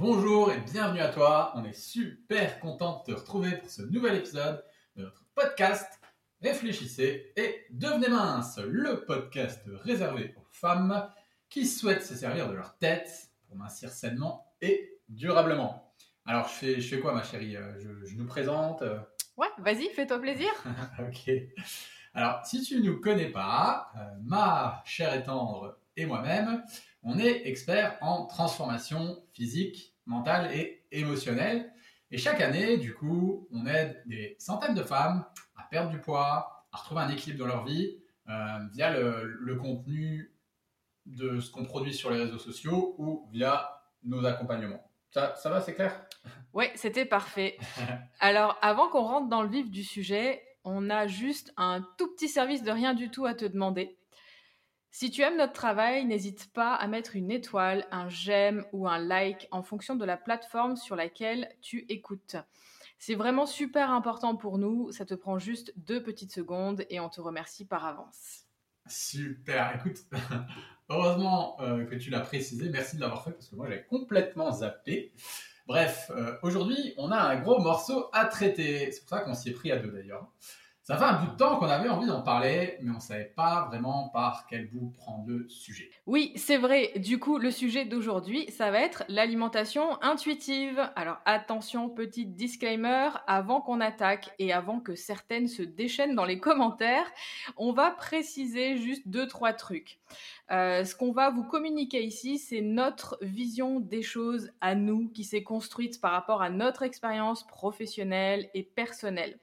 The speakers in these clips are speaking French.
bonjour et bienvenue à toi. On est super content de te retrouver pour ce nouvel épisode de notre podcast Réfléchissez et devenez mince, le podcast réservé aux femmes qui souhaitent se servir de leur tête pour mincir sainement et durablement. Alors, je fais, je fais quoi, ma chérie? Euh, je, je nous présente. euh, Ouais, vas-y, fais-toi plaisir. ok. Alors, si tu ne nous connais pas, euh, ma chère et tendre et moi-même, on est experts en transformation physique, mentale et émotionnelle. Et chaque année, du coup, on aide des centaines de femmes à perdre du poids, à retrouver un équilibre dans leur vie euh, via le, le contenu de ce qu'on produit sur les réseaux sociaux ou via nos accompagnements. Ça, ça va, c'est clair? Ouais, c'était parfait. Alors, avant qu'on rentre dans le vif du sujet, on a juste un tout petit service de rien du tout à te demander. Si tu aimes notre travail, n'hésite pas à mettre une étoile, un j'aime ou un like en fonction de la plateforme sur laquelle tu écoutes. C'est vraiment super important pour nous, ça te prend juste deux petites secondes et on te remercie par avance. Super, écoute, heureusement euh, que tu l'as précisé, merci de l'avoir fait parce que moi j'avais complètement zappé. Bref, euh, aujourd'hui on a un gros morceau à traiter, c'est pour ça qu'on s'y est pris à deux d'ailleurs. Ça fait un bout de temps qu'on avait envie d'en parler, mais on ne savait pas vraiment par quel bout prendre le sujet. Oui, c'est vrai. Du coup, le sujet d'aujourd'hui, ça va être l'alimentation intuitive. Alors attention, petit disclaimer, avant qu'on attaque et avant que certaines se déchaînent dans les commentaires, on va préciser juste deux, trois trucs. Euh, ce qu'on va vous communiquer ici, c'est notre vision des choses à nous, qui s'est construite par rapport à notre expérience professionnelle et personnelle.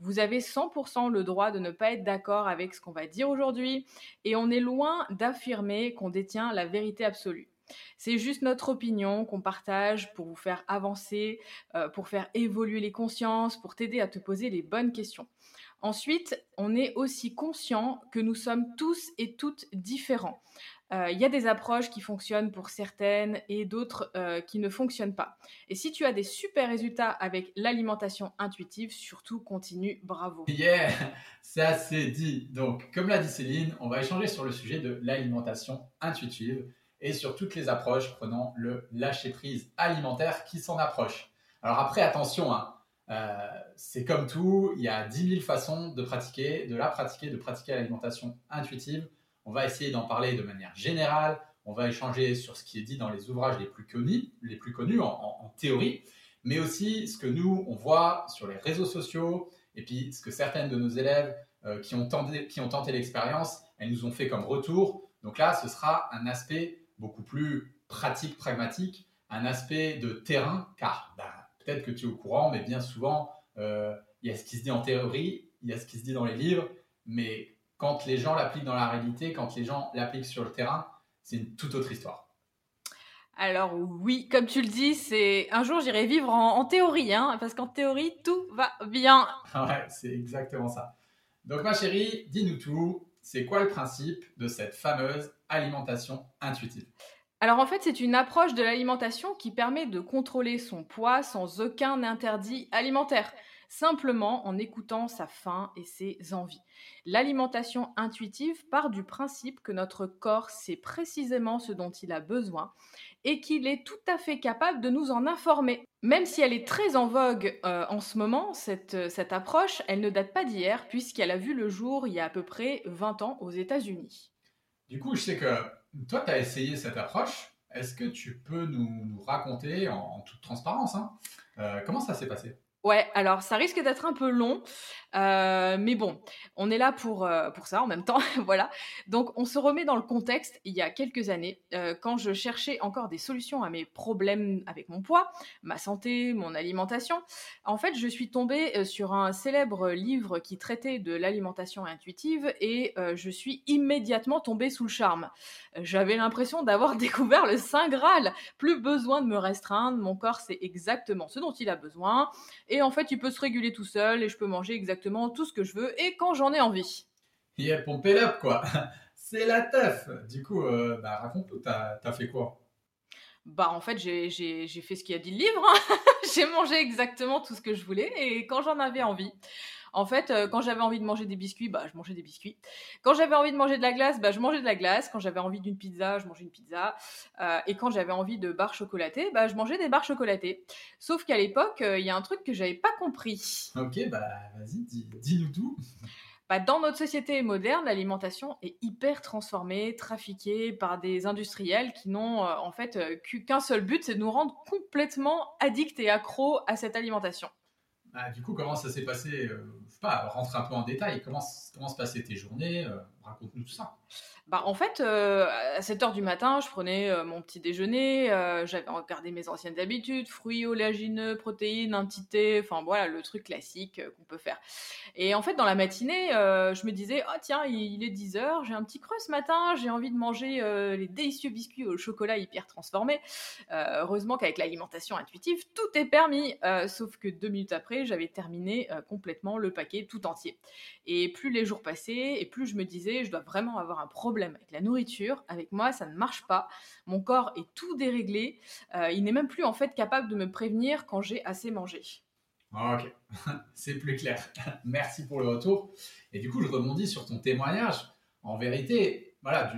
Vous avez 100% le droit de ne pas être d'accord avec ce qu'on va dire aujourd'hui et on est loin d'affirmer qu'on détient la vérité absolue. C'est juste notre opinion qu'on partage pour vous faire avancer, euh, pour faire évoluer les consciences, pour t'aider à te poser les bonnes questions. Ensuite, on est aussi conscient que nous sommes tous et toutes différents. Euh, Il y a des approches qui fonctionnent pour certaines et d'autres euh, qui ne fonctionnent pas. Et si tu as des super résultats avec l'alimentation intuitive, surtout continue, bravo. Yeah, c'est assez dit. Donc, comme l'a dit Céline, on va échanger sur le sujet de l'alimentation intuitive et sur toutes les approches prenant le lâcher-prise alimentaire qui s'en approche. Alors après, attention, hein, euh, c'est comme tout, il y a 10 000 façons de pratiquer, de la pratiquer, de pratiquer l'alimentation intuitive. On va essayer d'en parler de manière générale, on va échanger sur ce qui est dit dans les ouvrages les plus connus, les plus connus en, théorie, mais aussi ce que nous, on voit sur les réseaux sociaux, et puis ce que certaines de nos élèves euh, qui ont tenté, l'expérience, elles nous ont fait comme retour. Donc là, ce sera un aspect beaucoup plus pratique, pragmatique, un aspect de terrain, car ben, peut-être que tu es au courant, mais bien souvent, euh, il y a ce qui se dit en théorie, il y a ce qui se dit dans les livres, mais quand les gens l'appliquent dans la réalité, quand les gens l'appliquent sur le terrain, c'est une toute autre histoire. Alors oui, comme tu le dis, c'est un jour j'irai vivre en, en théorie, hein, parce qu'en théorie tout va bien. Ouais, c'est exactement ça. Donc ma chérie, dis-nous tout, c'est quoi le principe de cette fameuse alimentation intuitive? Alors en fait, c'est une approche de l'alimentation qui permet de contrôler son poids sans aucun interdit alimentaire, simplement en écoutant sa faim et ses envies. L'alimentation intuitive part du principe que notre corps sait précisément ce dont il a besoin et qu'il est tout à fait capable de nous en informer. Même si elle est très en vogue euh, en ce moment, cette, cette approche, elle ne date pas d'hier puisqu'elle a vu le jour il y a à peu près 20 ans aux États-Unis. Du coup, je sais que toi, tu as essayé cette approche. Est-ce que tu peux nous, nous raconter en, en toute transparence hein, euh, comment ça s'est passé? Ouais, alors ça risque d'être un peu long, euh, mais bon, on est là pour, euh, pour ça en même temps, voilà. Donc on se remet dans le contexte il y a quelques années, euh, quand je cherchais encore des solutions à mes problèmes avec mon poids, ma santé, mon alimentation. En fait, je suis tombée sur un célèbre livre qui traitait de l'alimentation intuitive et je suis immédiatement tombée sous le charme. J'avais l'impression d'avoir découvert le Saint Graal. Plus besoin de me restreindre, mon corps sait exactement ce dont il a besoin. En fait, il peut se réguler tout seul et je peux manger exactement tout ce que je veux et quand j'en ai envie. Yeah, pompé up quoi C'est la teuf Du coup, euh, bah, raconte-nous, t'as as fait quoi? Bah en fait, j'ai- fait ce qu'il a dit le livre. hein. j'ai mangé exactement tout ce que je voulais et quand j'en avais envie. En fait, euh, quand j'avais envie de manger des biscuits, bah, je mangeais des biscuits. Quand j'avais envie de manger de la glace, bah, je mangeais de la glace. Quand j'avais envie d'une pizza, je mangeais une pizza. Euh, et quand j'avais envie de barres chocolatées, bah, je mangeais des barres chocolatées. Sauf qu'à l'époque, euh, il y a un truc que j'avais pas compris. Ok, bah vas-y, dis-nous tout. Bah, dans notre société moderne, l'alimentation est hyper transformée, trafiquée par des industriels qui n'ont en fait qu'un seul but, c'est de nous rendre complètement addicts et accros à cette alimentation. Ah, du coup, comment ça s'est passé euh, Je sais pas, rentre un peu en détail. Comment, comment se passaient tes journées euh, Raconte-nous tout ça. Bah, en fait, euh, à 7 h du matin, je prenais euh, mon petit déjeuner, euh, j'avais regardé mes anciennes habitudes, fruits oléagineux, protéines, un petit thé, enfin voilà, le truc classique qu'on peut faire. Et en fait, dans la matinée, je me disais, oh tiens, il, est 10 h j'ai un petit creux ce matin, j'ai envie de manger les délicieux biscuits au chocolat hyper transformés. heureusement qu'avec l'alimentation intuitive, tout est permis. sauf que deux minutes après, j'avais terminé complètement le paquet tout entier. Et plus les jours passaient, et plus je me disais, je dois vraiment avoir un problème avec la nourriture. Avec moi, ça ne marche pas. Mon corps est tout déréglé. Euh, il n'est même plus en fait capable de me prévenir quand j'ai assez mangé. Ok, c'est plus clair. Merci pour le retour. Et du coup, je rebondis sur ton témoignage. En vérité, voilà,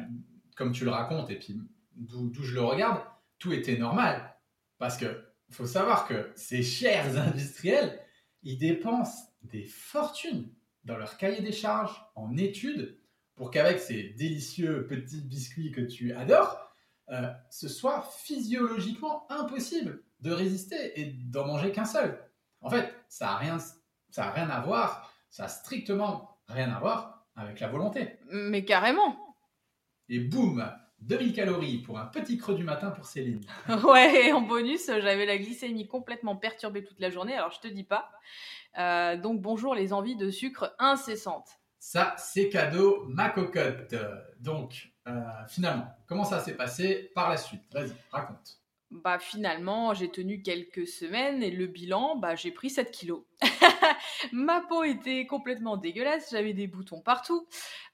comme tu le racontes et puis d'où je le regarde, tout était normal. Parce que faut savoir que ces chers industriels, ils dépensent des fortunes dans leur cahier des charges, en études, pour qu'avec ces délicieux petits biscuits que tu adores, euh, ce soit physiologiquement impossible de résister et d'en manger qu'un seul. En fait, ça n'a rien, ça rien à voir, ça a strictement rien à voir avec la volonté. Mais carrément. Et boum, 2000 calories pour un petit creux du matin pour Céline. ouais, et en bonus, j'avais la glycémie complètement perturbée toute la journée, alors je te dis pas. Euh, donc bonjour les envies de sucre incessantes. Ça, c'est cadeau, ma cocotte. Donc, euh, finalement, comment ça s'est passé par la suite? Vas-y, raconte. Bah finalement, j'ai tenu quelques semaines et le bilan, bah j'ai pris 7 kilos. Ma peau était complètement dégueulasse, j'avais des boutons partout,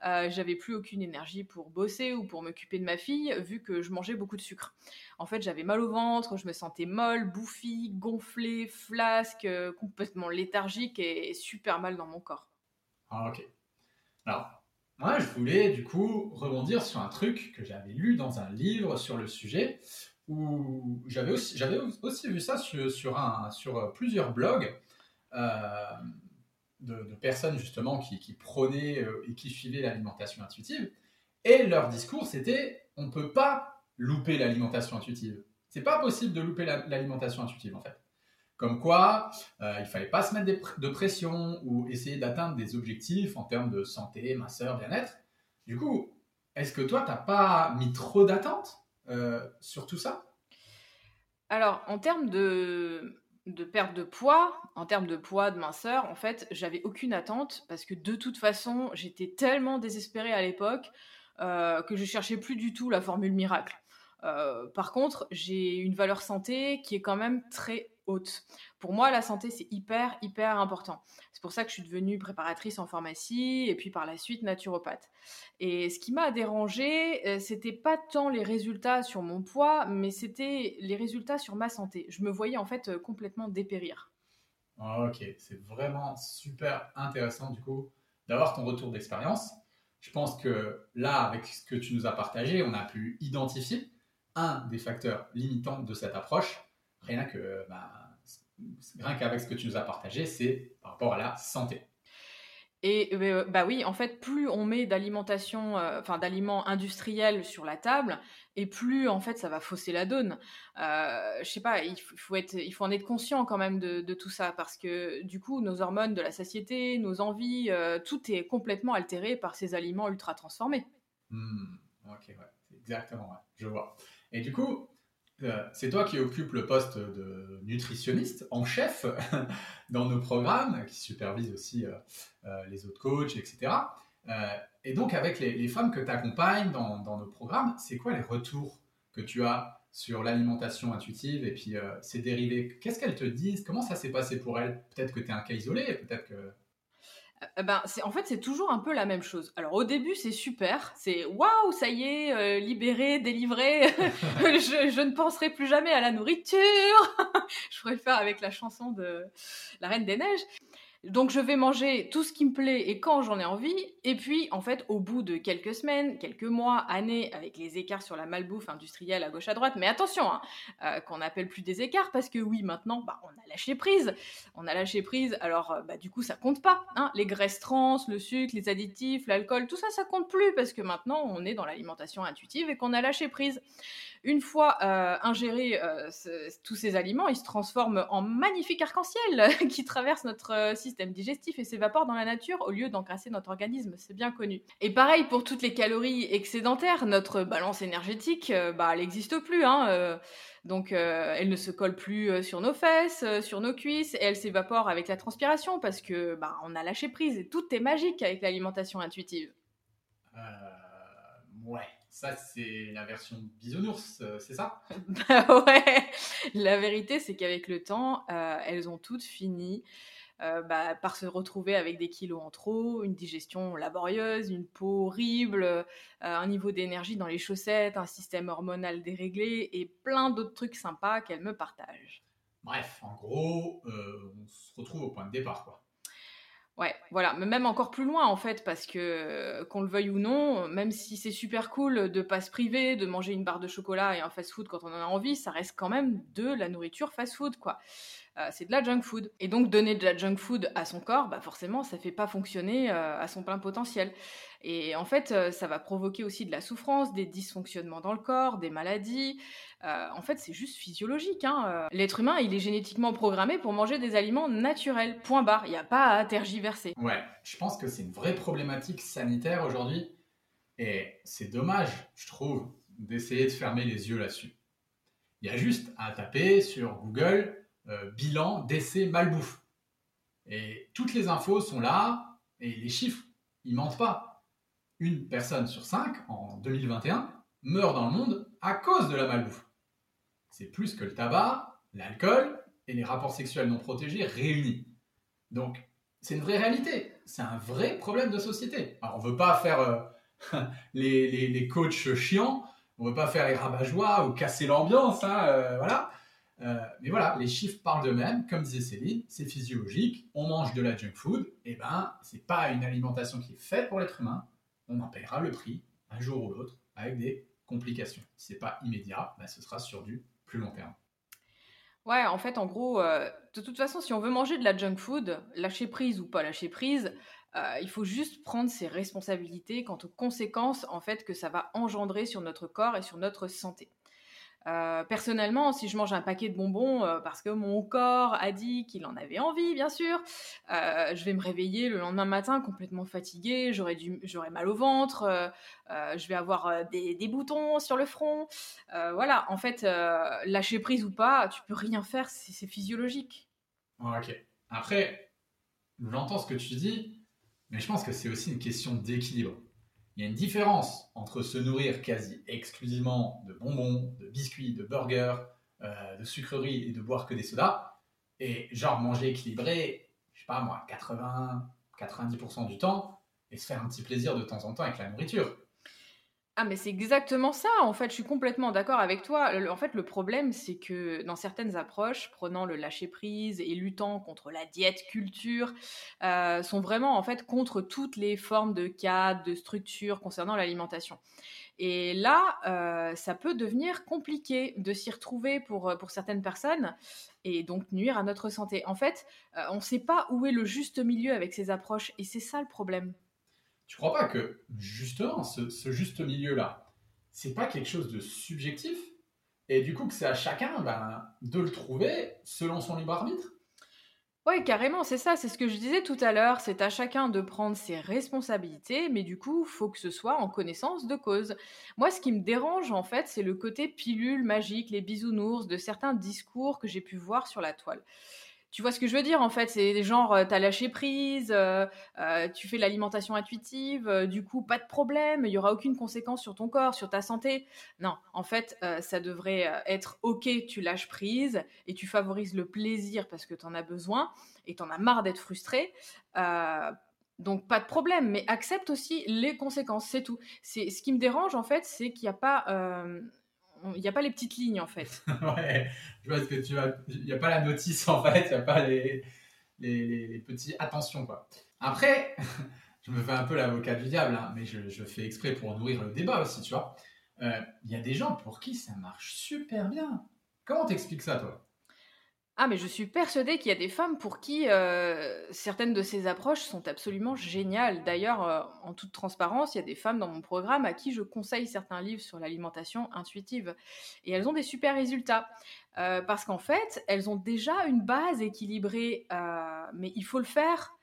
euh, j'avais plus aucune énergie pour bosser ou pour m'occuper de ma fille vu que je mangeais beaucoup de sucre. En fait, j'avais mal au ventre, je me sentais molle, bouffie, gonflée, flasque, euh, complètement léthargique et super mal dans mon corps. Ah ok. Alors, moi, je voulais du coup rebondir sur un truc que j'avais lu dans un livre sur le sujet, où j'avais aussi, aussi vu ça sur, plusieurs blogs euh, de, personnes justement qui, qui prônaient euh, et qui suivaient l'alimentation intuitive. Et leur discours, c'était on ne peut pas louper l'alimentation intuitive. C'est pas possible de louper l'alimentation intuitive en fait. Comme quoi, euh, il fallait pas se mettre de pression ou essayer d'atteindre des objectifs en termes de santé, minceur, bien-être. Du coup, est-ce que toi, tu n'as pas mis trop d'attentes euh, sur tout ça? Alors, en termes de, perte de poids, en termes de poids, de minceur, en fait, j'avais aucune attente parce que de toute façon, j'étais tellement désespérée à l'époque euh, que je cherchais plus du tout la formule miracle. par contre, j'ai une valeur santé qui est quand même très Pour moi, la santé, c'est hyper, hyper important. C'est pour ça que je suis devenue préparatrice en pharmacie et puis par la suite naturopathe. Et ce qui m'a dérangée, euh, c'était pas tant les résultats sur mon poids, mais c'était les résultats sur ma santé. Je me voyais en fait euh, complètement dépérir. Ok, c'est vraiment super intéressant du coup d'avoir ton retour d'expérience. Je pense que là, avec ce que tu nous as partagé, on a pu identifier un des facteurs limitants de cette approche rien que, bah, rien qu'avec ce que tu nous as partagé, c'est par rapport à la santé. Et euh, bah oui, en fait, plus on met d'alimentation, euh, enfin d'aliments industriels sur la table, et plus en fait ça va fausser la donne. Euh, je sais pas, il faut être, il faut en être conscient quand même de, tout ça parce que du coup, nos hormones de la satiété, nos envies, euh, tout est complètement altéré par ces aliments ultra transformés. Hmm, ok, ouais, exactement, je vois. Et du coup, euh, c'est toi qui occupes le poste de nutritionniste en chef dans nos programmes, qui supervise aussi euh, euh, les autres coachs, etc. et donc, avec les, femmes que tu accompagnes dans, nos programmes, c'est quoi les retours que tu as sur l'alimentation intuitive? Et puis ses dérivés Qu'est-ce qu'elles te disent? Comment ça s'est passé pour elles? Peut-être que tu es un cas isolé, peut-être que euh, ben, en fait, c'est toujours un peu la même chose. Alors, au début, c'est super. C'est waouh, ça y est, euh, libéré, délivré. je, ne penserai plus jamais à la nourriture. je pourrais faire avec la chanson de La Reine des Neiges. Donc je vais manger tout ce qui me plaît et quand j'en ai envie. Et puis en fait, au bout de quelques semaines, quelques mois, années, avec les écarts sur la malbouffe industrielle à gauche à droite, mais attention, hein, euh, qu'on n'appelle plus des écarts parce que oui, maintenant, bah, on a lâché prise. On a lâché prise, alors euh, bah, du coup, ça compte pas. Hein. Les graisses trans, le sucre, les additifs, l'alcool, tout ça, ça compte plus parce que maintenant, on est dans l'alimentation intuitive et qu'on a lâché prise. Une fois euh, ingérés tous ces aliments, ils se transforment en magnifiques arc-en-ciel qui traversent notre système système digestif et s'évapore dans la nature au lieu d'encrasser notre organisme, c'est bien connu. Et pareil pour toutes les calories excédentaires, notre balance énergétique, euh, bah, elle n'existe plus. Hein, euh. donc euh, elle ne se colle plus sur nos fesses, sur nos cuisses, et elle s'évapore avec la transpiration parce que bah, on a lâché prise et tout est magique avec l'alimentation intuitive. ouais. Ça, c'est la version bisounours, c'est ça? Bah ouais. La vérité, c'est qu'avec le temps, elles ont toutes fini euh, bah, par se retrouver avec des kilos en trop, une digestion laborieuse, une peau horrible, euh, un niveau d'énergie dans les chaussettes, un système hormonal déréglé et plein d'autres trucs sympas qu'elle me partage. Bref, en gros, euh, on se retrouve au point de départ, quoi. Ouais, voilà, mais même encore plus loin en fait, parce que qu'on le veuille ou non, même si c'est super cool de pas se priver, de manger une barre de chocolat et un fast-food quand on en a envie, ça reste quand même de la nourriture fast-food, quoi. Euh, c'est de la junk food. Et donc donner de la junk food à son corps, bah forcément, ça fait pas fonctionner euh, à son plein potentiel. Et en fait, euh, ça va provoquer aussi de la souffrance, des dysfonctionnements dans le corps, des maladies. en fait, c'est juste physiologique. Hein. L'être humain, il est génétiquement programmé pour manger des aliments naturels. Point barre. Il n'y a pas à tergiverser. Ouais, je pense que c'est une vraie problématique sanitaire aujourd'hui. Et c'est dommage, je trouve, d'essayer de fermer les yeux là-dessus. Il y a juste à taper sur Google euh, bilan d'essai malbouffe. Et toutes les infos sont là, et les chiffres, ils mentent pas. Une personne sur cinq, en 2021, meurt dans le monde à cause de la malbouffe. C'est plus que le tabac, l'alcool et les rapports sexuels non protégés réunis. Donc, c'est une vraie réalité. C'est un vrai problème de société. Alors, on veut pas faire euh, les, les, coachs chiants, on veut pas faire les rabat-joie ou casser l'ambiance, hein, euh, voilà. Euh, mais voilà, les chiffres parlent d'eux-mêmes, comme disait Céline, c'est physiologique, on mange de la junk food, eh ben c'est pas une alimentation qui est faite pour l'être humain, on en paiera le prix un jour ou l'autre avec des complications. Si c'est pas immédiat, ben, ce sera sur du plus long terme. Ouais, en fait, en gros, euh, de toute façon, si on veut manger de la junk food, lâcher prise ou pas lâcher prise, euh, il faut juste prendre ses responsabilités quant aux conséquences en fait que ça va engendrer sur notre corps et sur notre santé. Euh, personnellement, si je mange un paquet de bonbons euh, parce que mon corps a dit qu'il en avait envie, bien sûr, euh, je vais me réveiller le lendemain matin complètement fatiguée, j'aurai mal au ventre, je vais avoir des, boutons sur le front. voilà, en fait, lâcher prise ou pas, tu peux rien faire, c'est physiologique. Ok. Après, j'entends ce que tu dis, mais je pense que c'est aussi une question d'équilibre. Il y a une différence entre se nourrir quasi exclusivement de bonbons, de biscuits, de burgers, euh, de sucreries et de boire que des sodas, et genre manger équilibré, je sais pas moi, 80-90% du temps, et se faire un petit plaisir de temps en temps avec la nourriture. Ah mais c'est exactement ça, en fait, je suis complètement d'accord avec toi. En fait, le problème, c'est que dans certaines approches, prenant le lâcher-prise et luttant contre la diète culture, euh, sont vraiment en fait contre toutes les formes de cadres, de structures concernant l'alimentation. Et là, euh, ça peut devenir compliqué de s'y retrouver pour, pour certaines personnes et donc nuire à notre santé. En fait, euh, on ne sait pas où est le juste milieu avec ces approches et c'est ça le problème. Tu crois pas que justement ce, juste milieu-là, c'est pas quelque chose de subjectif? Et du coup que c'est à chacun ben, de le trouver selon son libre arbitre? Oui, carrément, c'est ça, c'est ce que je disais tout à l'heure, c'est à chacun de prendre ses responsabilités, mais du coup, faut que ce soit en connaissance de cause. Moi, ce qui me dérange, en fait, c'est le côté pilule magique, les bisounours de certains discours que j'ai pu voir sur la toile tu vois ce que je veux dire en fait? C'est genre, t'as lâché prise, tu fais l'alimentation intuitive, du coup, pas de problème, il y aura aucune conséquence sur ton corps, sur ta santé. Non, en fait, ça devrait être ok, tu lâches prise et tu favorises le plaisir parce que t'en as besoin et t'en as marre d'être frustré. donc pas de problème, mais accepte aussi les conséquences, c'est tout. C'est ce qui me dérange en fait, c'est qu'il n'y a pas il n'y a pas les petites lignes en fait. ouais, je vois ce que tu vas. Il n'y a pas la notice en fait, il n'y a pas les. les, petits attentions. Quoi. Après, je me fais un peu l'avocat du diable, hein, mais je, fais exprès pour nourrir le débat aussi, tu vois. Euh, il y a des gens pour qui ça marche super bien. Comment t'expliques ça, toi? Ah, mais je suis persuadée qu'il y a des femmes pour qui euh, certaines de ces approches sont absolument géniales. D'ailleurs, euh, en toute transparence, il y a des femmes dans mon programme à qui je conseille certains livres sur l'alimentation intuitive. Et elles ont des super résultats. Euh, parce qu'en fait, elles ont déjà une base équilibrée, mais il faut le faire.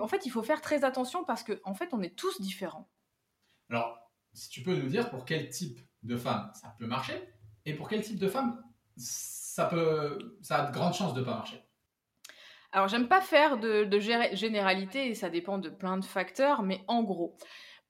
en fait, il faut faire très attention parce qu'en en fait, on est tous différents. Alors, si tu peux nous dire pour quel type de femme ça peut marcher et pour quel type de femme ça, a de grandes chances de ne pas marcher. Alors, j'aime pas faire de, de généralité et ça dépend de plein de facteurs, mais en gros,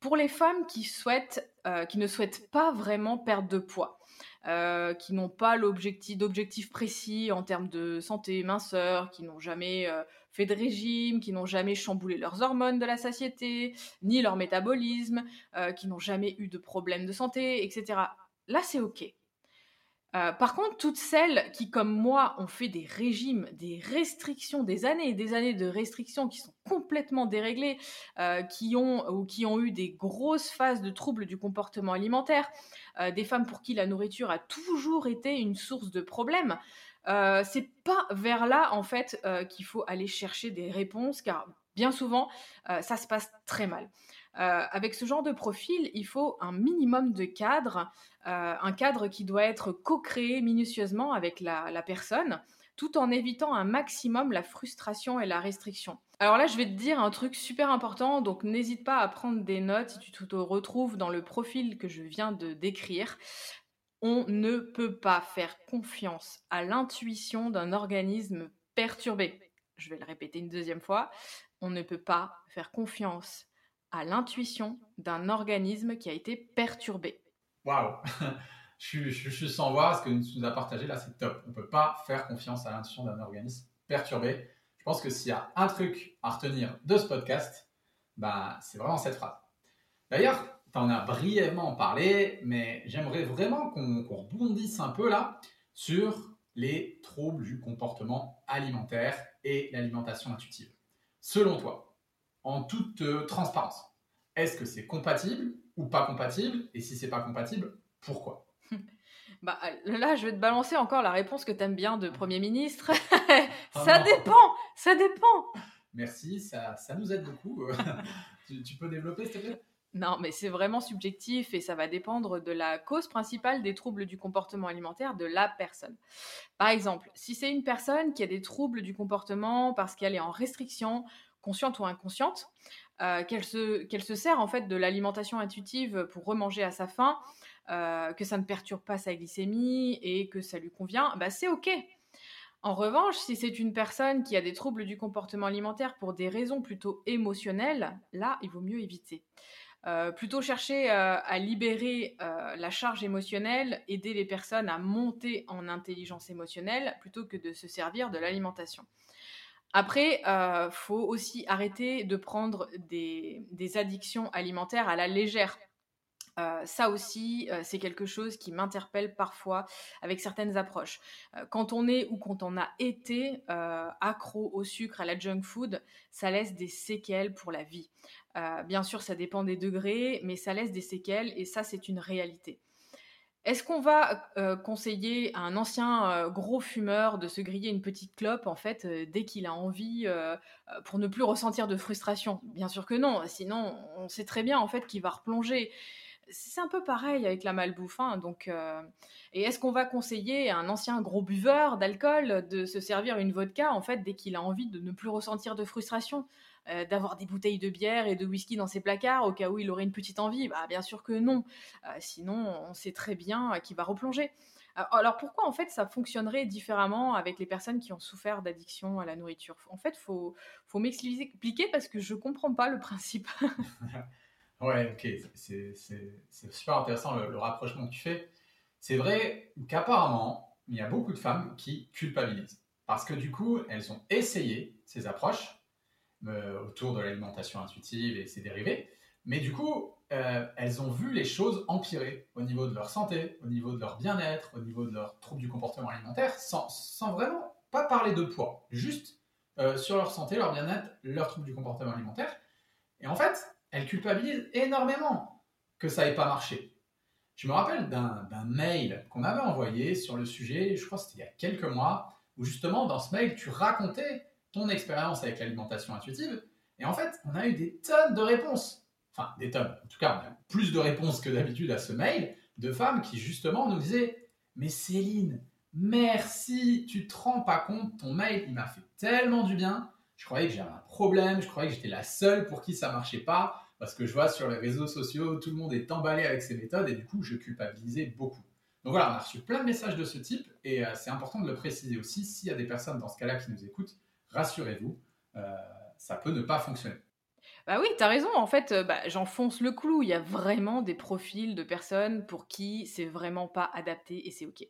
pour les femmes qui, souhaitent, euh, qui ne souhaitent pas vraiment perdre de poids, euh, qui n'ont pas l'objectif d'objectif précis en termes de santé, minceur, qui n'ont jamais euh, fait de régime, qui n'ont jamais chamboulé leurs hormones de la satiété, ni leur métabolisme, qui n'ont jamais eu de problème de santé, etc. Là, c'est OK. Euh, par contre, toutes celles qui, comme moi, ont fait des régimes, des restrictions, des années et des années de restrictions qui sont complètement déréglées, euh, qui ont eu des grosses phases de troubles du comportement alimentaire, euh, des femmes pour qui la nourriture a toujours été une source de problèmes, c'est pas vers là en fait qu'il faut aller chercher des réponses, car bien souvent, ça se passe très mal. Avec ce genre de profil, il faut un minimum de cadre euh, un cadre qui doit être co-créé minutieusement avec la, personne, tout en évitant un maximum la frustration et la restriction. Alors là, je vais te dire un truc super important, donc n'hésite pas à prendre des notes si tu te retrouves dans le profil que je viens de décrire. On ne peut pas faire confiance à l'intuition d'un organisme perturbé. Je vais le répéter une deuxième fois. On ne peut pas faire confiance à l'intuition d'un organisme qui a été perturbé waouh, je, suis sans voir ce que tu nous as partagé là, c'est top. On ne peut pas faire confiance à l'intuition d'un organisme perturbé. Je pense que s'il y a un truc à retenir de ce podcast, bah, c'est vraiment cette phrase. D'ailleurs, tu en as brièvement parlé, mais j'aimerais vraiment qu'on rebondisse un peu là sur les troubles du comportement alimentaire et l'alimentation intuitive. Selon toi, en toute euh, transparence, est-ce que c'est compatible ou pas compatible Et si c'est pas compatible, pourquoi? Bah, là, je vais te balancer encore la réponse que tu aimes bien de Premier ministre. Ah ça dépend, ça dépend. Merci, ça, ça nous aide beaucoup. tu, peux développer, s'il te plaît? Non, mais c'est vraiment subjectif et ça va dépendre de la cause principale des troubles du comportement alimentaire de la personne. Par exemple, si c'est une personne qui a des troubles du comportement parce qu'elle est en restriction, consciente ou inconsciente, euh, qu'elle se, sert en fait de l'alimentation intuitive pour remanger à sa faim, euh, que ça ne perturbe pas sa glycémie et que ça lui convient, bah c'est ok. En revanche, si c'est une personne qui a des troubles du comportement alimentaire pour des raisons plutôt émotionnelles, là, il vaut mieux éviter. Euh, plutôt chercher à libérer la charge émotionnelle, aider les personnes à monter en intelligence émotionnelle, plutôt que de se servir de l'alimentation. Après, euh, faut aussi arrêter de prendre des, addictions alimentaires à la légère. Euh, ça aussi, euh, c'est quelque chose qui m'interpelle parfois avec certaines approches. Euh, quand on est ou quand on a été accro au sucre, à la junk food, ça laisse des séquelles pour la vie. bien sûr, ça dépend des degrés, mais ça laisse des séquelles et ça, c'est une réalité. Est-ce qu'on va euh, conseiller à un ancien euh, gros fumeur de se griller une petite clope en fait euh, dès qu'il a envie pour ne plus ressentir de frustration? Bien sûr que non. Sinon, on sait très bien en fait qu'il va replonger. C'est un peu pareil avec la malbouffe. Hein, donc, et est-ce qu'on va conseiller à un ancien gros buveur d'alcool de se servir une vodka en fait dès qu'il a envie de ne plus ressentir de frustration? Euh, d'avoir des bouteilles de bière et de whisky dans ses placards au cas où il aurait une petite envie bah, Bien sûr que non. Euh, sinon, on sait très bien qu'il va replonger. Euh, alors pourquoi en fait ça fonctionnerait différemment avec les personnes qui ont souffert d'addiction à la nourriture? En fait, faut faut m'expliquer parce que je comprends pas le principe. ouais, ok, c'est super intéressant le, le, rapprochement que tu fais. C'est vrai qu'apparemment il y a beaucoup de femmes qui culpabilisent parce que du coup elles ont essayé ces approches euh, autour de l'alimentation intuitive et ses dérivés. Mais du coup, euh, elles ont vu les choses empirer au niveau de leur santé, au niveau de leur bien-être, au niveau de leurs troubles du comportement alimentaire, sans, sans, vraiment pas parler de poids, juste euh, sur leur santé, leur bien-être, leur trouble du comportement alimentaire. Et en fait, elles culpabilisent énormément que ça n'ait pas marché. Je me rappelle d'un mail qu'on avait envoyé sur le sujet, je crois que c'était il y a quelques mois, où justement dans ce mail, tu racontais ton expérience avec l'alimentation intuitive. Et en fait, on a eu des tonnes de réponses. Enfin, des tonnes. En tout cas, on a plus de réponses que d'habitude à ce mail de femmes qui justement nous disaient Mais Céline, merci, tu te rends pas compte, ton mail, il m'a fait tellement du bien. Je croyais que j'avais un problème, je croyais que j'étais la seule pour qui ça marchait pas parce que je vois sur les réseaux sociaux, tout le monde est emballé avec ces méthodes et du coup, je culpabilisais beaucoup. Donc voilà, on a reçu plein de messages de ce type et euh, c'est important de le préciser aussi. S'il y a des personnes dans ce cas-là qui nous écoutent, rassurez-vous, euh, ça peut ne pas fonctionner. Bah oui, t'as raison. En fait, euh, bah, j'enfonce le clou. Il y a vraiment des profils de personnes pour qui c'est vraiment pas adapté et c'est ok.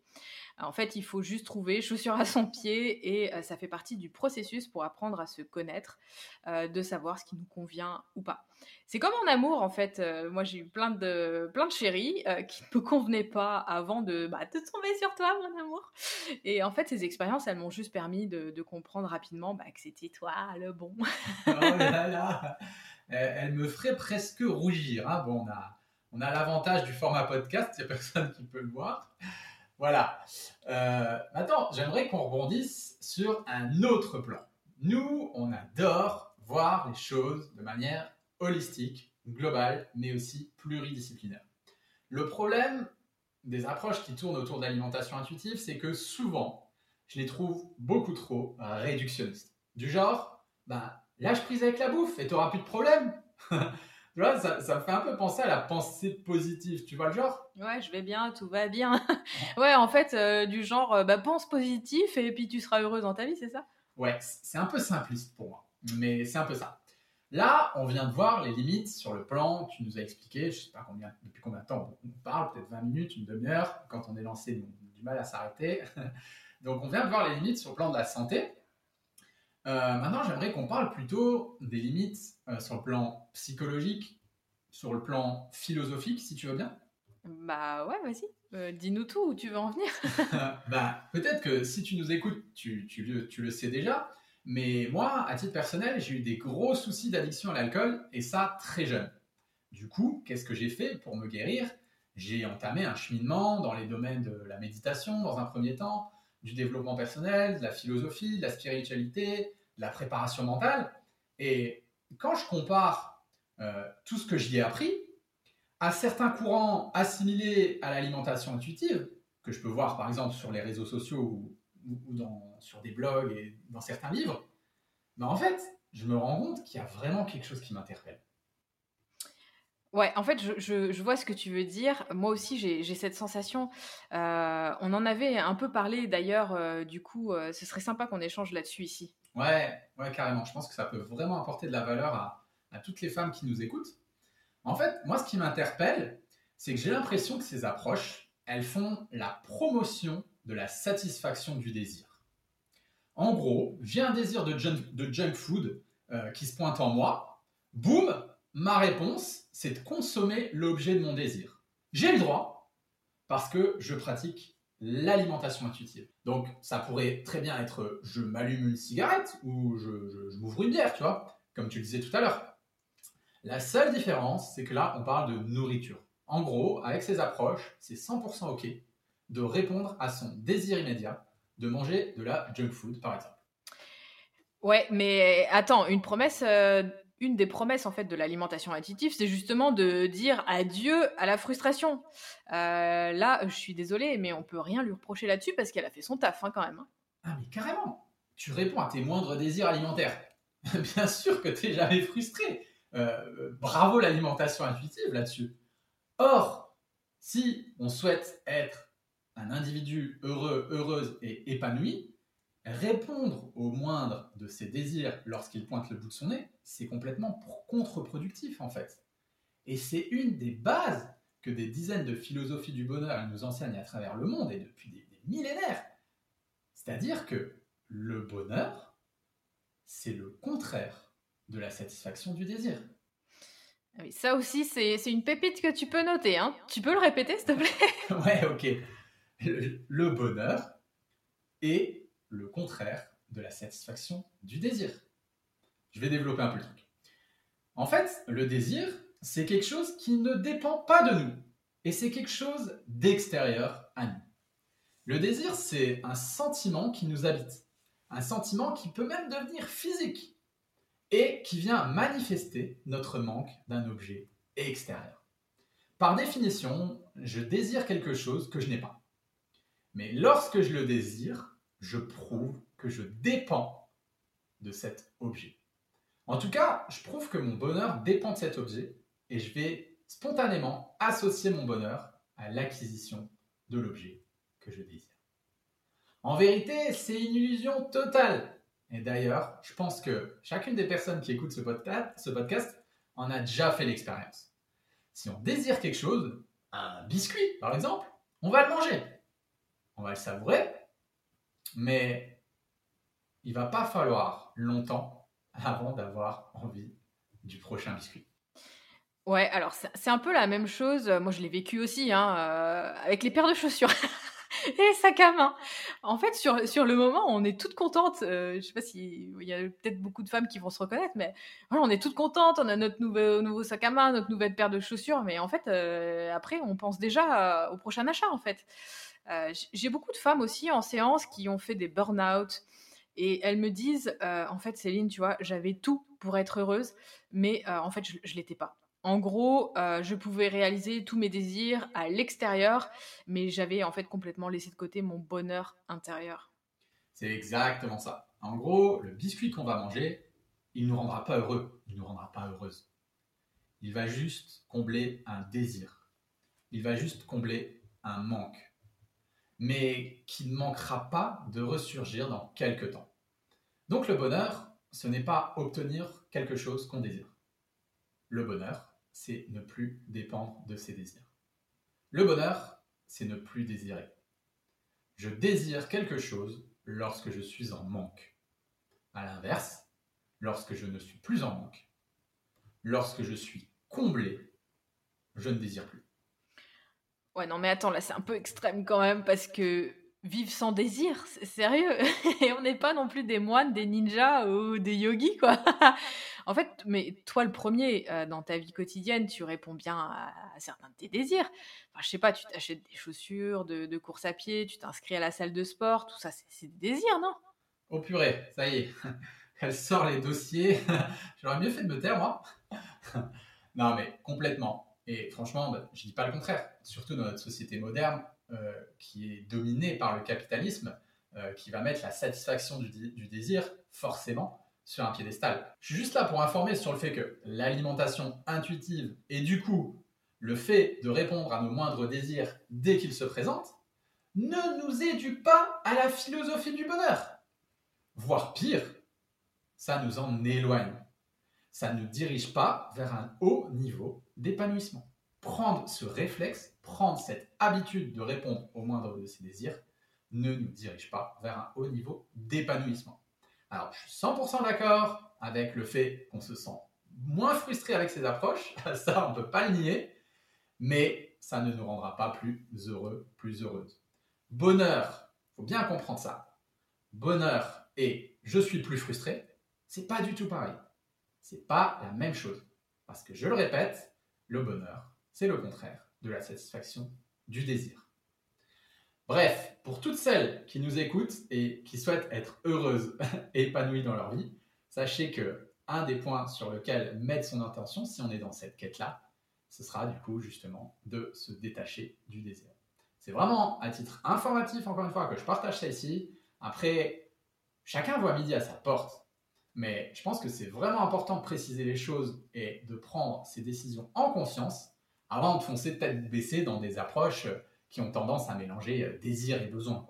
En fait, il faut juste trouver chaussure à son pied et ça fait partie du processus pour apprendre à se connaître, de savoir ce qui nous convient ou pas. C'est comme en amour, en fait. moi, j'ai eu plein de, plein de chéris qui ne me convenaient pas avant de, bah, de tomber sur toi, mon amour. Et en fait, ces expériences, elles m'ont juste permis de, comprendre rapidement bah, que c'était toi le bon. oh là là Elle me ferait presque rougir. Hein. Bon, on a, on a l'avantage du format podcast, il n'y a personne qui peut le voir. Voilà. Euh, maintenant, j'aimerais qu'on rebondisse sur un autre plan. Nous, on adore voir les choses de manière holistique, globale, mais aussi pluridisciplinaire. Le problème des approches qui tournent autour de l'alimentation intuitive, c'est que souvent, je les trouve beaucoup trop réductionnistes. Du genre, bah, lâche prise avec la bouffe et tu n'auras plus de problème. Tu vois, ça, me fait un peu penser à la pensée positive. Tu vois le genre? Ouais, je vais bien, tout va bien. ouais, en fait, euh, du genre, euh, bah, pense positif et puis tu seras heureuse dans ta vie, c'est ça? Ouais, c'est un peu simpliste pour moi, mais c'est un peu ça. Là, on vient de voir les limites sur le plan. Tu nous as expliqué, je sais pas combien, depuis combien de temps on parle, peut-être 20 minutes, une demi-heure. Quand on est lancé, on a du mal à s'arrêter. Donc, on vient de voir les limites sur le plan de la santé. Euh, maintenant, j'aimerais qu'on parle plutôt des limites euh, sur le plan psychologique, sur le plan philosophique, si tu veux bien. Bah ouais, vas-y. Euh, dis-nous tout, où tu veux en venir. bah, peut-être que si tu nous écoutes, tu, tu, le, sais déjà. Mais moi, à titre personnel, j'ai eu des gros soucis d'addiction à l'alcool, et ça très jeune. Du coup, qu'est-ce que j'ai fait pour me guérir? J'ai entamé un cheminement dans les domaines de la méditation, dans un premier temps, du développement personnel, de la philosophie, de la spiritualité, la préparation mentale. Et quand je compare euh, tout ce que j'y ai appris à certains courants assimilés à l'alimentation intuitive, que je peux voir par exemple sur les réseaux sociaux ou, sur des blogs et dans certains livres, ben en fait, je me rends compte qu'il y a vraiment quelque chose qui m'interpelle. Ouais, en fait, je, vois ce que tu veux dire. Moi aussi, j'ai cette sensation. Euh, on en avait un peu parlé d'ailleurs. Euh, du coup, ce serait sympa qu'on échange là-dessus ici. Ouais, ouais, carrément. Je pense que ça peut vraiment apporter de la valeur à, toutes les femmes qui nous écoutent. En fait, moi, ce qui m'interpelle, c'est que j'ai l'impression que ces approches, elles font la promotion de la satisfaction du désir. En gros, j'ai un désir de junk, de junk food euh, qui se pointe en moi. Boum, ma réponse, c'est de consommer l'objet de mon désir. J'ai le droit parce que je pratique l'alimentation intuitive. Donc, ça pourrait très bien être je m'allume une cigarette ou je, m'ouvre une bière, tu vois, comme tu le disais tout à l'heure. La seule différence, c'est que là, on parle de nourriture. En gros, avec ces approches, c'est 100% OK de répondre à son désir immédiat de manger de la junk food, par exemple. Ouais, mais attends, une promesse euh, une des promesses en fait de l'alimentation intuitive, c'est justement de dire adieu à la frustration. Euh, là, je suis désolée, mais on peut rien lui reprocher là-dessus parce qu'elle a fait son taf hein, quand même. Hein. Ah mais carrément. Tu réponds à tes moindres désirs alimentaires. Bien sûr que tu n'es jamais frustré. Euh, bravo l'alimentation intuitive là-dessus. Or, si on souhaite être un individu heureux, heureuse et épanoui, répondre au moindre de ses désirs lorsqu'il pointe le bout de son nez, c'est complètement contre-productif en fait. Et c'est une des bases que des dizaines de philosophies du bonheur nous enseignent à travers le monde et depuis des, millénaires. C'est-à-dire que le bonheur, c'est le contraire de la satisfaction du désir. Ah ça aussi, c'est une pépite que tu peux noter. Hein. Tu peux le répéter, s'il te plaît? Ouais, ok. le bonheur est le contraire de la satisfaction du désir. Je vais développer un peu le truc. En fait, le désir, c'est quelque chose qui ne dépend pas de nous. Et c'est quelque chose d'extérieur à nous. Le désir, c'est un sentiment qui nous habite. Un sentiment qui peut même devenir physique. Et qui vient manifester notre manque d'un objet extérieur. Par définition, je désire quelque chose que je n'ai pas. Mais lorsque je le désire, je prouve que je dépends de cet objet. En tout cas, je prouve que mon bonheur dépend de cet objet et je vais spontanément associer mon bonheur à l'acquisition de l'objet que je désire. En vérité, c'est une illusion totale. Et d'ailleurs, je pense que chacune des personnes qui écoutent ce podcast, ce podcast en a déjà fait l'expérience. Si on désire quelque chose, un biscuit par exemple, on va le manger. On va le savourer, mais il va pas falloir longtemps avant d'avoir envie du prochain biscuit. Ouais, alors c'est un peu la même chose. Moi, je l'ai vécu aussi hein, euh, avec les paires de chaussures. et les sacs à main. En fait, sur, sur le moment, on est toutes contentes. Euh, je sais pas s'il y a peut-être beaucoup de femmes qui vont se reconnaître, mais voilà, on est toutes contentes. On a notre nouveau, nouveau sac à main, notre nouvelle paire de chaussures. Mais en fait, euh, après, on pense déjà au prochain achat, en fait. J'ai beaucoup de femmes aussi en séance qui ont fait des burn-out. Et elles me disent, en fait, Céline, tu vois, j'avais tout pour être heureuse, mais en fait, je ne l'étais pas. En gros, euh, je pouvais réaliser tous mes désirs à l'extérieur, mais j'avais en fait complètement laissé de côté mon bonheur intérieur. C'est exactement ça. En gros, le biscuit qu'on va manger, il ne nous rendra pas heureux, il ne nous rendra pas heureuse. Il va juste combler un désir. Il va juste combler un manque. Mais qui ne manquera pas de ressurgir dans quelques temps. Donc le bonheur, ce n'est pas obtenir quelque chose qu'on désire. Le bonheur, c'est ne plus dépendre de ses désirs. Le bonheur, c'est ne plus désirer. Je désire quelque chose lorsque je suis en manque. À l'inverse, lorsque je ne suis plus en manque, lorsque je suis comblé, je ne désire plus. Ouais, non, mais attends, là, c'est un peu extrême quand même, parce que vivre sans désir, c'est sérieux. Et on n'est pas non plus des moines, des ninjas ou des yogis, quoi. en fait, mais toi, le premier, euh, dans ta vie quotidienne, tu réponds bien à, certains de tes désirs. Enfin, je sais pas, tu t'achètes des chaussures de, course à pied, tu t'inscris à la salle de sport, tout ça, c'est des désirs, non? Oh purée, ça y est. Elle sort les dossiers. J'aurais mieux fait de me taire, moi. non, mais complètement. Et franchement, bah, je dis pas le contraire. Surtout dans notre société moderne, euh, qui est dominé par le capitalisme, euh, qui va mettre la satisfaction du, désir forcément sur un piédestal. Je suis juste là pour informer sur le fait que l'alimentation intuitive et du coup le fait de répondre à nos moindres désirs dès qu'ils se présentent ne nous éduque pas à la philosophie du bonheur. Voire pire, ça nous en éloigne. Ça ne dirige pas vers un haut niveau d'épanouissement prendre ce réflexe, prendre cette habitude de répondre au moindre de ses désirs, ne nous dirige pas vers un haut niveau d'épanouissement. Alors, je suis 100% d'accord avec le fait qu'on se sent moins frustré avec ces approches, ça on ne peut pas le nier, mais ça ne nous rendra pas plus heureux, plus heureuses. Bonheur, faut bien comprendre ça. Bonheur et je suis plus frustré, c'est pas du tout pareil. C'est pas la même chose. Parce que je le répète, le bonheur, c'est le contraire de la satisfaction du désir. Bref, pour toutes celles qui nous écoutent et qui souhaitent être heureuses et épanouies dans leur vie, sachez que un des points sur lequel mettre son intention, si on est dans cette quête-là, ce sera du coup justement de se détacher du désir. C'est vraiment à titre informatif, encore une fois, que je partage ça ici. Après, chacun voit midi à sa porte. Mais je pense que c'est vraiment important de préciser les choses et de prendre ses décisions en conscience avant de foncer tête baissée dans des approches qui ont tendance à mélanger euh, désir et besoin.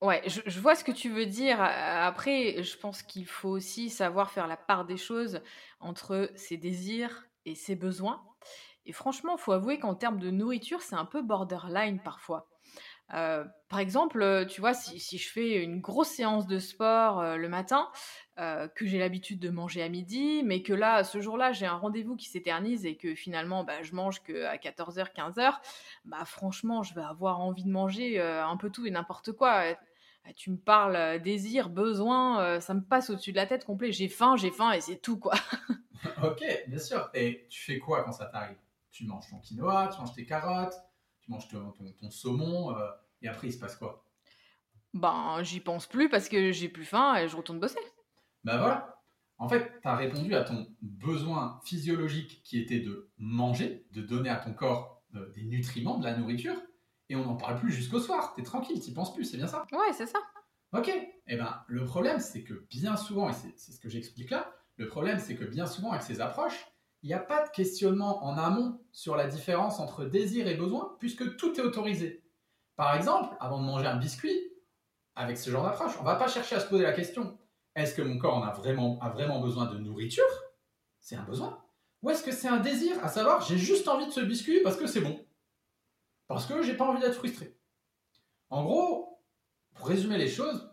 Ouais, je, vois ce que tu veux dire. Après, je pense qu'il faut aussi savoir faire la part des choses entre ses désirs et ses besoins. Et franchement, faut avouer qu'en termes de nourriture, c'est un peu borderline parfois. Euh, par exemple, tu vois, si, je fais une grosse séance de sport le matin, euh, que j'ai l'habitude de manger à midi, mais que là, ce jour-là, j'ai un rendez-vous qui s'éternise et que finalement, bah, je mange qu'à 14h, 15h, bah, franchement, je vais avoir envie de manger euh, un peu tout et n'importe quoi. tu me parles euh, désir, besoin, euh, ça me passe au-dessus de la tête complet. J'ai faim, j'ai faim et c'est tout quoi. ok, bien sûr. Et tu fais quoi quand ça t'arrive? Tu manges ton quinoa, tu manges tes carottes, tu manges ton, saumon, euh, et après il se passe quoi? Ben, j'y pense plus parce que j'ai plus faim et je retourne bosser. Ben voilà. En fait, tu as répondu à ton besoin physiologique qui était de manger, de donner à ton corps des nutriments, de la nourriture et on n'en parle plus jusqu'au soir. T'es tranquille, t'y penses plus, c'est bien ça? Ouais, c'est ça. Ok. Eh ben, le problème, c'est que bien souvent, et c'est ce que j'explique là, le problème, c'est que bien souvent, avec ces approches, il n'y a pas de questionnement en amont sur la différence entre désir et besoin, puisque tout est autorisé. Par exemple, avant de manger un biscuit, avec ce genre d'approche, on ne va pas chercher à se poser la question est-ce que mon corps en a vraiment, besoin de nourriture? C'est un besoin. Ou est-ce que c'est un désir À savoir, j'ai juste envie de ce biscuit parce que c'est bon. Parce que j'ai pas envie d'être frustré. En gros, pour résumer les choses,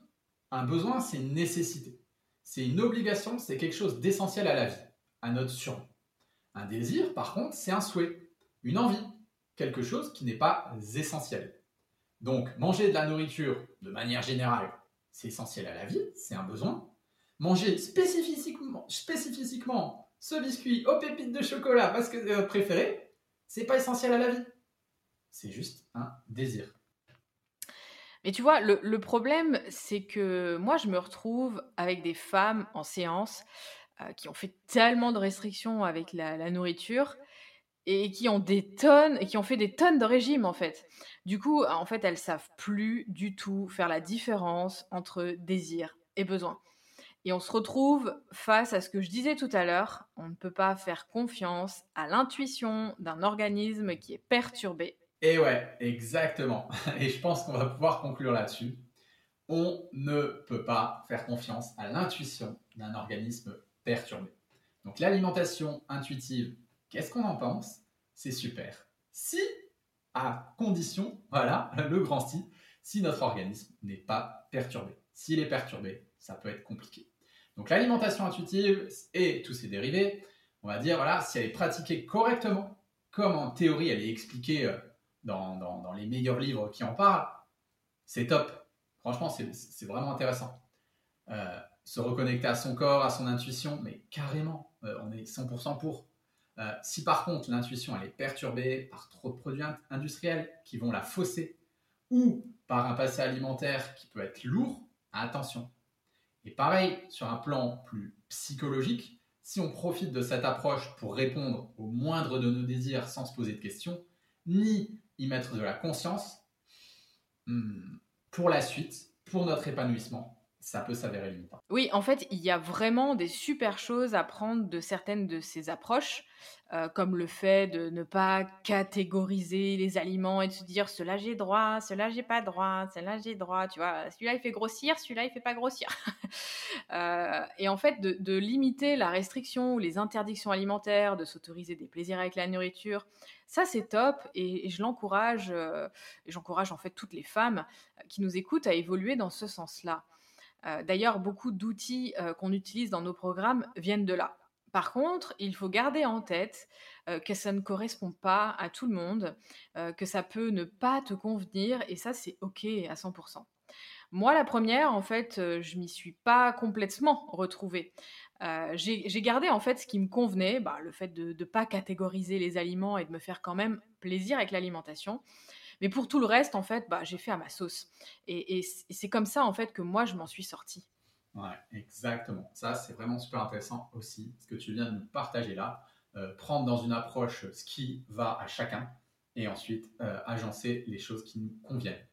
un besoin, c'est une nécessité. C'est une obligation, c'est quelque chose d'essentiel à la vie, à notre survie. Un désir, par contre, c'est un souhait, une envie, quelque chose qui n'est pas essentiel. Donc, manger de la nourriture, de manière générale, c'est essentiel à la vie, c'est un besoin. Manger spécifiquement, ce biscuit aux pépites de chocolat parce que c'est votre préféré, c'est pas essentiel à la vie c'est juste un désir. Mais tu vois, le, problème, c'est que moi, je me retrouve avec des femmes en séance euh, qui ont fait tellement de restrictions avec la, nourriture et qui ont des tonnes, et qui ont fait des tonnes de régimes en fait. Du coup, en fait, elles savent plus du tout faire la différence entre désir et besoin. Et on se retrouve face à ce que je disais tout à l'heure, on ne peut pas faire confiance à l'intuition d'un organisme qui est perturbé et ouais, exactement. Et je pense qu'on va pouvoir conclure là-dessus. On ne peut pas faire confiance à l'intuition d'un organisme perturbé. Donc l'alimentation intuitive, qu'est-ce qu'on en pense? C'est super. Si, à condition, voilà, le grand si, si notre organisme n'est pas perturbé. S'il est perturbé, ça peut être compliqué. Donc l'alimentation intuitive et tous ses dérivés, on va dire, voilà, si elle est pratiquée correctement, comme en théorie elle est expliquée euh, dans, les meilleurs livres qui en parlent, c'est top. Franchement, c'est vraiment intéressant. Euh, se reconnecter à son corps, à son intuition, mais carrément, euh, on est 100% pour. Euh, si par contre l'intuition elle est perturbée par trop de produits industriels qui vont la fausser, ou par un passé alimentaire qui peut être lourd, attention. Et pareil, sur un plan plus psychologique, si on profite de cette approche pour répondre au moindre de nos désirs sans se poser de questions, ni y mettre de la conscience, hmm, pour la suite, pour notre épanouissement, ça peut s'avérer limitant. Oui, en fait, il y a vraiment des super choses à prendre de certaines de ces approches, euh, comme le fait de ne pas catégoriser les aliments et de se dire cela j'ai droit, cela j'ai pas droit, cela j'ai droit, tu vois, celui-là il fait grossir, celui-là il fait pas grossir. Euh, et en fait, de, limiter la restriction ou les interdictions alimentaires, de s'autoriser des plaisirs avec la nourriture, ça c'est top et, je l'encourage, euh, j'encourage en fait toutes les femmes qui nous écoutent à évoluer dans ce sens-là. Euh, d'ailleurs, beaucoup d'outils euh, qu'on utilise dans nos programmes viennent de là. Par contre, il faut garder en tête euh, que ça ne correspond pas à tout le monde, que ça peut ne pas te convenir, et ça, c'est OK à 100%. Moi, la première, en fait, je m'y suis pas complètement retrouvée. j'ai gardé en fait ce qui me convenait, bah, le fait de ne pas catégoriser les aliments et de me faire quand même plaisir avec l'alimentation. Mais pour tout le reste, en fait, bah, j'ai fait à ma sauce. Et, c'est comme ça, en fait, que moi, je m'en suis sortie. Ouais, exactement. Ça, c'est vraiment super intéressant aussi, ce que tu viens de nous partager là. Euh, prendre dans une approche ce qui va à chacun et ensuite euh, agencer les choses qui nous conviennent.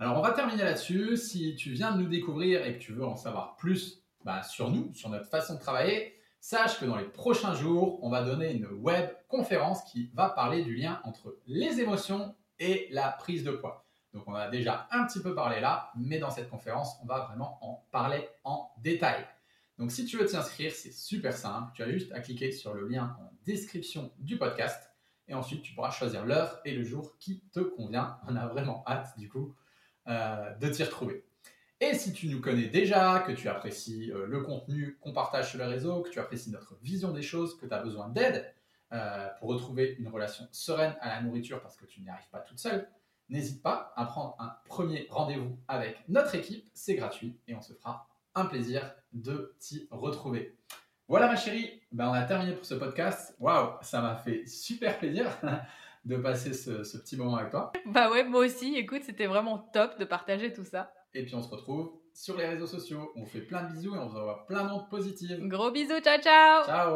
Alors, on va terminer là-dessus. Si tu viens de nous découvrir et que tu veux en savoir plus bah, sur nous, sur notre façon de travailler, sache que dans les prochains jours, on va donner une web conférence qui va parler du lien entre les émotions et la prise de poids. Donc on a déjà un petit peu parlé là, mais dans cette conférence, on va vraiment en parler en détail. Donc si tu veux t'y c'est super simple. Tu as juste à cliquer sur le lien en description du podcast et ensuite tu pourras choisir l'heure et le jour qui te convient. On a vraiment hâte du coup euh, de t'y retrouver. Et si tu nous connais déjà, que tu apprécies euh, le contenu qu'on partage sur les réseaux, que tu apprécies notre vision des choses, que tu as besoin d'aide, euh, pour retrouver une relation sereine à la nourriture parce que tu n'y arrives pas toute seule, n'hésite pas à prendre un premier rendez-vous avec notre équipe. C'est gratuit et on se fera un plaisir de t'y retrouver. Voilà ma chérie, ben, on a terminé pour ce podcast. Waouh, ça m'a fait super plaisir de passer ce, ce, petit moment avec toi. Bah ouais, moi aussi. Écoute, c'était vraiment top de partager tout ça. Et puis on se retrouve sur les réseaux sociaux. On fait plein de bisous et on vous envoie plein d'ondes positives. Gros bisous, ciao ciao Ciao